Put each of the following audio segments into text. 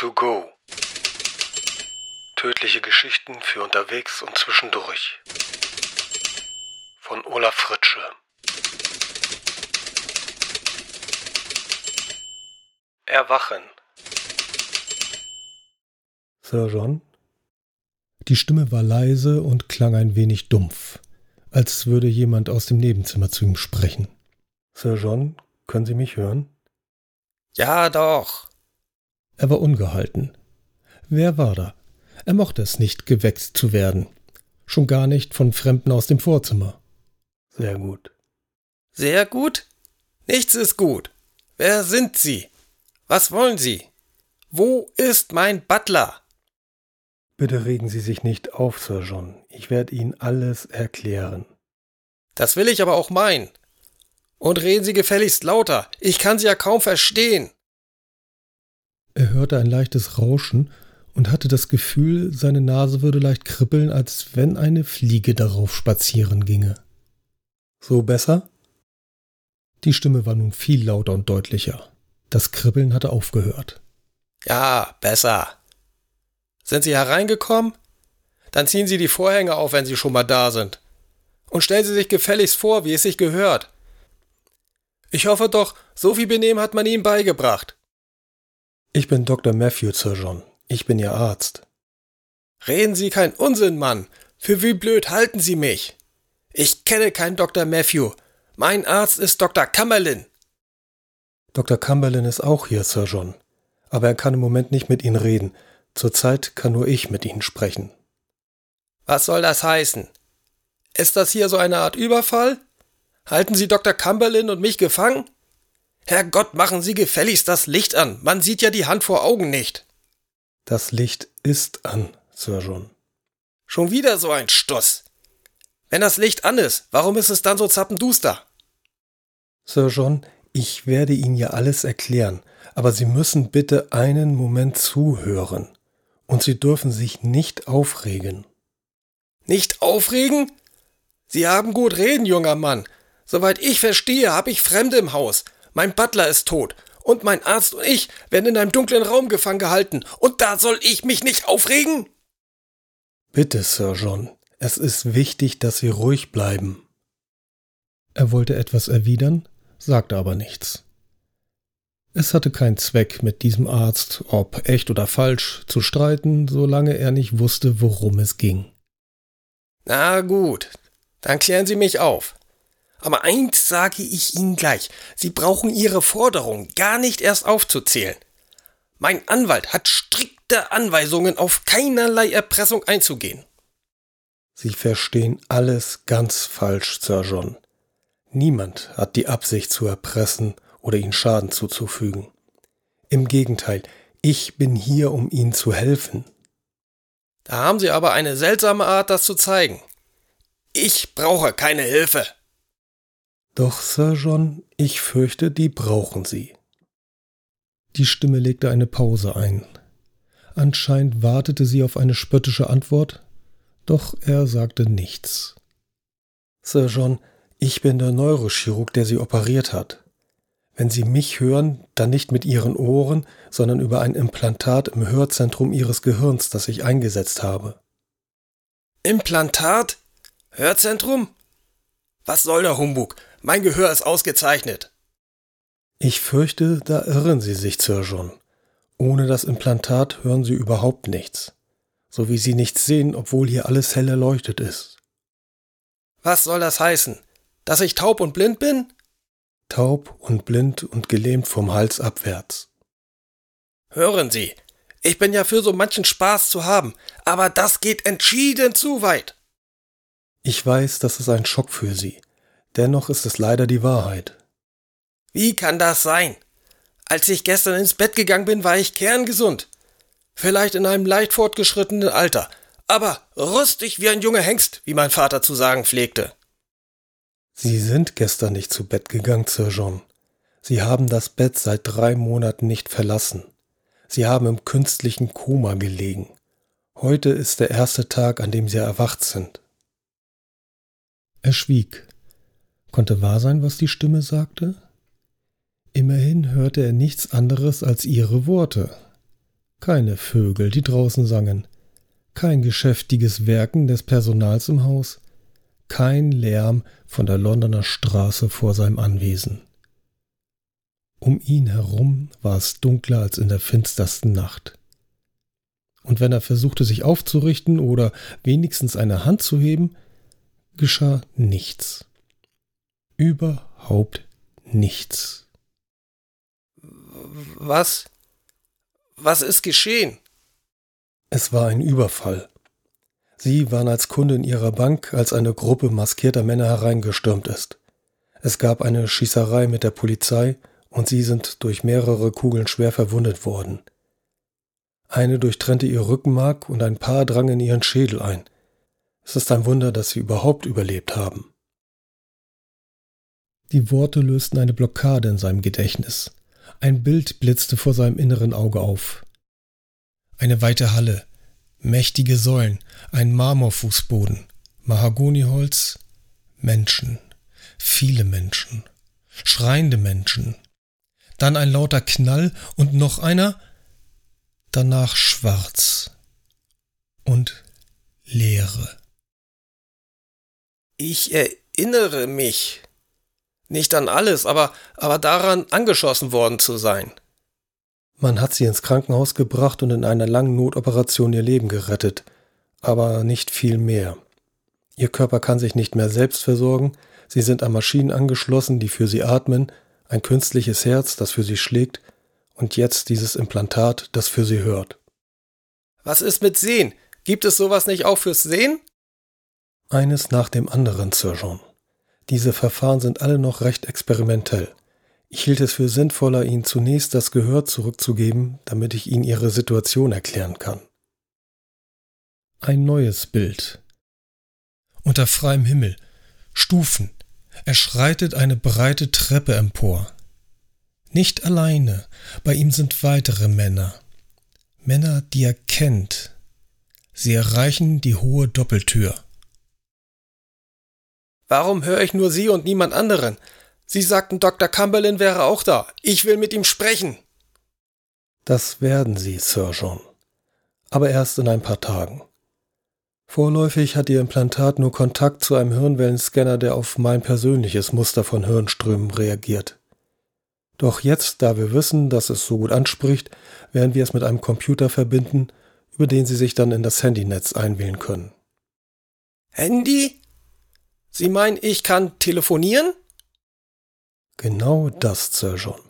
to go. Tödliche Geschichten für unterwegs und zwischendurch. Von Olaf Fritsche. Erwachen. Sir John? Die Stimme war leise und klang ein wenig dumpf, als würde jemand aus dem Nebenzimmer zu ihm sprechen. Sir John, können Sie mich hören? Ja, doch. Er war ungehalten. Wer war da? Er mochte es nicht, geweckt zu werden. Schon gar nicht von Fremden aus dem Vorzimmer. Sehr gut. Sehr gut? Nichts ist gut. Wer sind Sie? Was wollen Sie? Wo ist mein Butler? Bitte regen Sie sich nicht auf, Sir John. Ich werde Ihnen alles erklären. Das will ich aber auch meinen. Und reden Sie gefälligst lauter. Ich kann Sie ja kaum verstehen. Er hörte ein leichtes Rauschen und hatte das Gefühl, seine Nase würde leicht kribbeln, als wenn eine Fliege darauf spazieren ginge. So besser? Die Stimme war nun viel lauter und deutlicher. Das Kribbeln hatte aufgehört. Ja, besser. Sind Sie hereingekommen? Dann ziehen Sie die Vorhänge auf, wenn Sie schon mal da sind. Und stellen Sie sich gefälligst vor, wie es sich gehört. Ich hoffe doch, so viel Benehmen hat man Ihnen beigebracht. Ich bin Dr. Matthew, Sir John. Ich bin Ihr Arzt. Reden Sie kein Unsinn, Mann. Für wie blöd halten Sie mich? Ich kenne keinen Dr. Matthew. Mein Arzt ist Dr. Cumberlin. Dr. Cumberlin ist auch hier, Sir John. Aber er kann im Moment nicht mit Ihnen reden. Zurzeit kann nur ich mit Ihnen sprechen. Was soll das heißen? Ist das hier so eine Art Überfall? Halten Sie Dr. Cumberlin und mich gefangen? Herrgott, machen Sie gefälligst das Licht an. Man sieht ja die Hand vor Augen nicht. Das Licht ist an, Sir John. Schon wieder so ein Stuss. Wenn das Licht an ist, warum ist es dann so zappenduster? Sir John, ich werde Ihnen ja alles erklären, aber Sie müssen bitte einen Moment zuhören. Und Sie dürfen sich nicht aufregen. Nicht aufregen? Sie haben gut reden, junger Mann. Soweit ich verstehe, habe ich Fremde im Haus. Mein Butler ist tot. Und mein Arzt und ich werden in einem dunklen Raum gefangen gehalten. Und da soll ich mich nicht aufregen? Bitte, Sir John. Es ist wichtig, dass Sie ruhig bleiben. Er wollte etwas erwidern, sagte aber nichts. Es hatte keinen Zweck, mit diesem Arzt, ob echt oder falsch, zu streiten, solange er nicht wusste, worum es ging. Na gut, dann klären Sie mich auf. Aber eins sage ich Ihnen gleich, Sie brauchen Ihre Forderung gar nicht erst aufzuzählen. Mein Anwalt hat strikte Anweisungen, auf keinerlei Erpressung einzugehen. Sie verstehen alles ganz falsch, Sir John. Niemand hat die Absicht zu erpressen oder Ihnen Schaden zuzufügen. Im Gegenteil, ich bin hier, um Ihnen zu helfen. Da haben Sie aber eine seltsame Art, das zu zeigen. Ich brauche keine Hilfe. Doch, Sir John, ich fürchte, die brauchen Sie. Die Stimme legte eine Pause ein. Anscheinend wartete sie auf eine spöttische Antwort, doch er sagte nichts. Sir John, ich bin der Neurochirurg, der Sie operiert hat. Wenn Sie mich hören, dann nicht mit Ihren Ohren, sondern über ein Implantat im Hörzentrum Ihres Gehirns, das ich eingesetzt habe. Implantat? Hörzentrum? Was soll der Humbug? Mein Gehör ist ausgezeichnet. Ich fürchte, da irren Sie sich, Sir John. Ohne das Implantat hören Sie überhaupt nichts. So wie Sie nichts sehen, obwohl hier alles hell erleuchtet ist. Was soll das heißen? Dass ich taub und blind bin? Taub und blind und gelähmt vom Hals abwärts. Hören Sie, ich bin ja für so manchen Spaß zu haben, aber das geht entschieden zu weit. Ich weiß, das ist ein Schock für Sie. Dennoch ist es leider die Wahrheit. Wie kann das sein? Als ich gestern ins Bett gegangen bin, war ich kerngesund. Vielleicht in einem leicht fortgeschrittenen Alter, aber rüstig wie ein junger Hengst, wie mein Vater zu sagen pflegte. Sie sind gestern nicht zu Bett gegangen, Sir John. Sie haben das Bett seit drei Monaten nicht verlassen. Sie haben im künstlichen Koma gelegen. Heute ist der erste Tag, an dem Sie erwacht sind. Er schwieg. Konnte wahr sein, was die Stimme sagte? Immerhin hörte er nichts anderes als ihre Worte. Keine Vögel, die draußen sangen, kein geschäftiges Werken des Personals im Haus, kein Lärm von der Londoner Straße vor seinem Anwesen. Um ihn herum war es dunkler als in der finstersten Nacht. Und wenn er versuchte, sich aufzurichten oder wenigstens eine Hand zu heben, geschah nichts. Überhaupt nichts. Was? Was ist geschehen? Es war ein Überfall. Sie waren als Kunde in ihrer Bank, als eine Gruppe maskierter Männer hereingestürmt ist. Es gab eine Schießerei mit der Polizei und sie sind durch mehrere Kugeln schwer verwundet worden. Eine durchtrennte ihr Rückenmark und ein paar drangen in ihren Schädel ein. Es ist ein Wunder, dass sie überhaupt überlebt haben. Die Worte lösten eine Blockade in seinem Gedächtnis. Ein Bild blitzte vor seinem inneren Auge auf. Eine weite Halle, mächtige Säulen, ein Marmorfußboden, Mahagoniholz, Menschen, viele Menschen, schreiende Menschen. Dann ein lauter Knall und noch einer, danach schwarz und Leere. Ich erinnere mich. Nicht an alles, aber, aber daran, angeschossen worden zu sein. Man hat sie ins Krankenhaus gebracht und in einer langen Notoperation ihr Leben gerettet, aber nicht viel mehr. Ihr Körper kann sich nicht mehr selbst versorgen, sie sind an Maschinen angeschlossen, die für sie atmen, ein künstliches Herz, das für sie schlägt, und jetzt dieses Implantat, das für sie hört. Was ist mit Sehen? Gibt es sowas nicht auch fürs Sehen? Eines nach dem anderen, Sir John. Diese Verfahren sind alle noch recht experimentell. Ich hielt es für sinnvoller, Ihnen zunächst das Gehör zurückzugeben, damit ich Ihnen Ihre Situation erklären kann. Ein neues Bild. Unter freiem Himmel. Stufen. Er schreitet eine breite Treppe empor. Nicht alleine, bei ihm sind weitere Männer. Männer, die er kennt. Sie erreichen die hohe Doppeltür. Warum höre ich nur Sie und niemand anderen? Sie sagten, Dr. Cumberland wäre auch da. Ich will mit ihm sprechen. Das werden Sie, Sir John. Aber erst in ein paar Tagen. Vorläufig hat Ihr Implantat nur Kontakt zu einem Hirnwellenscanner, der auf mein persönliches Muster von Hirnströmen reagiert. Doch jetzt, da wir wissen, dass es so gut anspricht, werden wir es mit einem Computer verbinden, über den Sie sich dann in das Handynetz einwählen können. Handy? Sie meinen, ich kann telefonieren? Genau das, Sir John.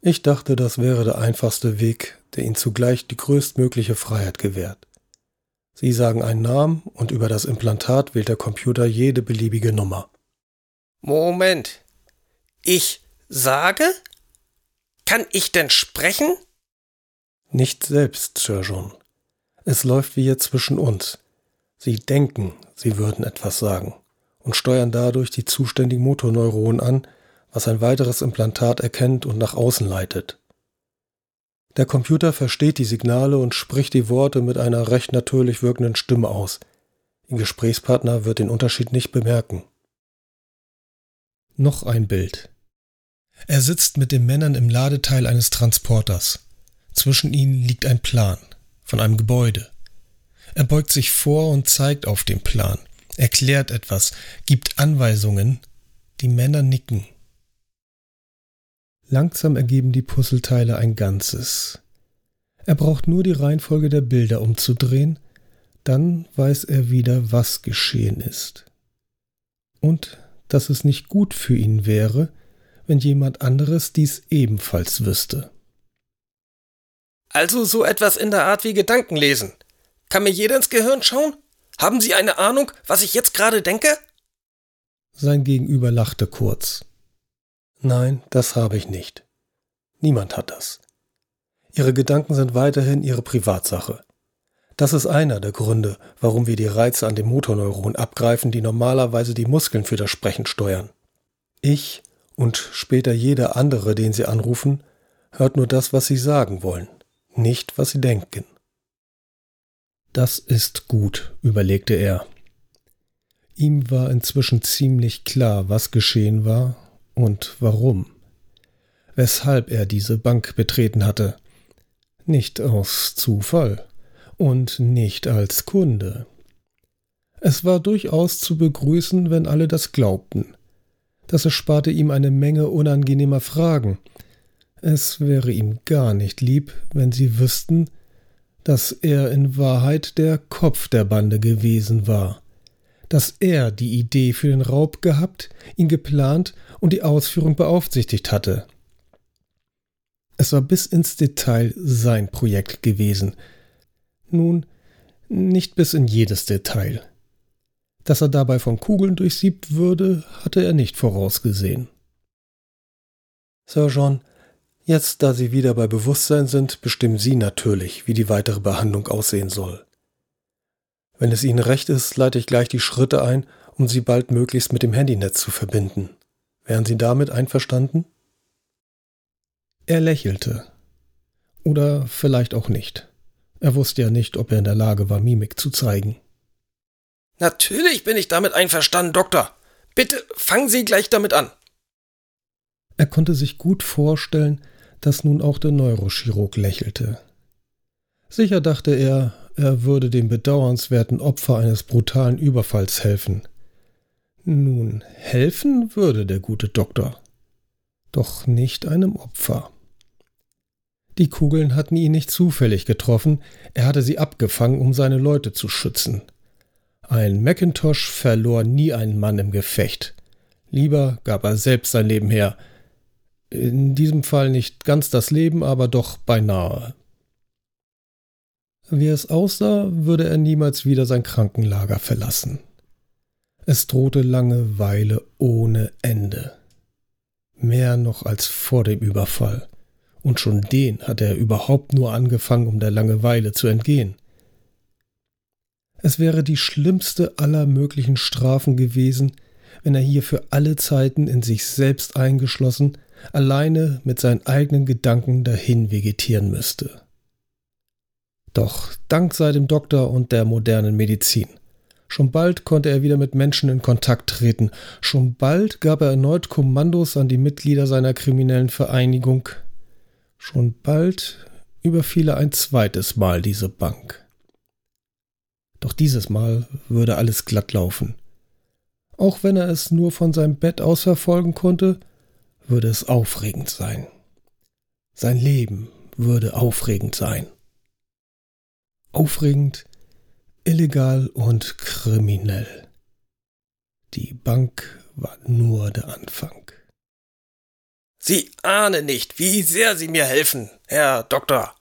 Ich dachte, das wäre der einfachste Weg, der Ihnen zugleich die größtmögliche Freiheit gewährt. Sie sagen einen Namen und über das Implantat wählt der Computer jede beliebige Nummer. Moment. Ich sage? Kann ich denn sprechen? Nicht selbst, Sir John. Es läuft wie jetzt zwischen uns. Sie denken, Sie würden etwas sagen und steuern dadurch die zuständigen Motorneuronen an, was ein weiteres Implantat erkennt und nach außen leitet. Der Computer versteht die Signale und spricht die Worte mit einer recht natürlich wirkenden Stimme aus. Ihr Gesprächspartner wird den Unterschied nicht bemerken. Noch ein Bild. Er sitzt mit den Männern im Ladeteil eines Transporters. Zwischen ihnen liegt ein Plan von einem Gebäude. Er beugt sich vor und zeigt auf den Plan, erklärt etwas, gibt Anweisungen. Die Männer nicken. Langsam ergeben die Puzzleteile ein Ganzes. Er braucht nur die Reihenfolge der Bilder umzudrehen, dann weiß er wieder, was geschehen ist. Und dass es nicht gut für ihn wäre, wenn jemand anderes dies ebenfalls wüsste. Also so etwas in der Art wie Gedanken lesen. Kann mir jeder ins Gehirn schauen? Haben Sie eine Ahnung, was ich jetzt gerade denke? Sein Gegenüber lachte kurz. Nein, das habe ich nicht. Niemand hat das. Ihre Gedanken sind weiterhin Ihre Privatsache. Das ist einer der Gründe, warum wir die Reize an den Motorneuronen abgreifen, die normalerweise die Muskeln für das Sprechen steuern. Ich und später jeder andere, den Sie anrufen, hört nur das, was Sie sagen wollen, nicht was Sie denken. Das ist gut, überlegte er. Ihm war inzwischen ziemlich klar, was geschehen war und warum. Weshalb er diese Bank betreten hatte. Nicht aus Zufall und nicht als Kunde. Es war durchaus zu begrüßen, wenn alle das glaubten. Das ersparte ihm eine Menge unangenehmer Fragen. Es wäre ihm gar nicht lieb, wenn sie wüssten, dass er in Wahrheit der Kopf der Bande gewesen war, dass er die Idee für den Raub gehabt, ihn geplant und die Ausführung beaufsichtigt hatte. Es war bis ins Detail sein Projekt gewesen. Nun, nicht bis in jedes Detail. Dass er dabei von Kugeln durchsiebt würde, hatte er nicht vorausgesehen. Sir John, jetzt da Sie wieder bei Bewusstsein sind, bestimmen Sie natürlich, wie die weitere Behandlung aussehen soll. Wenn es Ihnen recht ist, leite ich gleich die Schritte ein, um Sie baldmöglichst mit dem Handynetz zu verbinden. Wären Sie damit einverstanden? Er lächelte. Oder vielleicht auch nicht. Er wusste ja nicht, ob er in der Lage war, Mimik zu zeigen. Natürlich bin ich damit einverstanden, Doktor. Bitte fangen Sie gleich damit an. Er konnte sich gut vorstellen, dass nun auch der Neurochirurg lächelte. Sicher dachte er, er würde dem bedauernswerten Opfer eines brutalen Überfalls helfen. Nun, helfen würde der gute Doktor. Doch nicht einem Opfer. Die Kugeln hatten ihn nicht zufällig getroffen, er hatte sie abgefangen, um seine Leute zu schützen. Ein Macintosh verlor nie einen Mann im Gefecht. Lieber gab er selbst sein Leben her. In diesem Fall nicht ganz das Leben, aber doch beinahe. Wie es aussah, würde er niemals wieder sein Krankenlager verlassen. Es drohte Langeweile ohne Ende. Mehr noch als vor dem Überfall. Und schon den hatte er überhaupt nur angefangen, um der Langeweile zu entgehen. Es wäre die schlimmste aller möglichen Strafen gewesen, wenn er hier für alle Zeiten in sich selbst eingeschlossen, alleine mit seinen eigenen Gedanken dahin vegetieren müsste. Doch dank sei dem Doktor und der modernen Medizin. Schon bald konnte er wieder mit Menschen in Kontakt treten, schon bald gab er erneut Kommandos an die Mitglieder seiner kriminellen Vereinigung, schon bald überfiel er ein zweites Mal diese Bank. Doch dieses Mal würde alles glatt laufen. Auch wenn er es nur von seinem Bett aus verfolgen konnte, würde es aufregend sein. Sein Leben würde aufregend sein. Aufregend, illegal und kriminell. Die Bank war nur der Anfang. Sie ahnen nicht, wie sehr Sie mir helfen, Herr Doktor.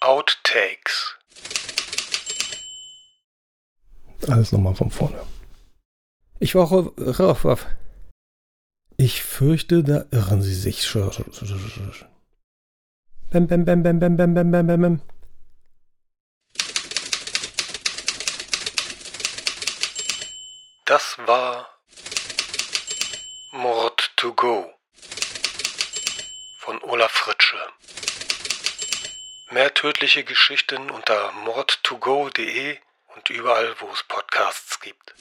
Outtakes. Alles nochmal von vorne. Ich war rauf. Ich fürchte, da irren Sie sich. Bam, bam, bam, bam, bam, bam, bam, bam, bam. Das war Mord to Go von Olaf Fritsche. Mehr tödliche Geschichten unter mordtogo.de und überall, wo es Podcasts gibt.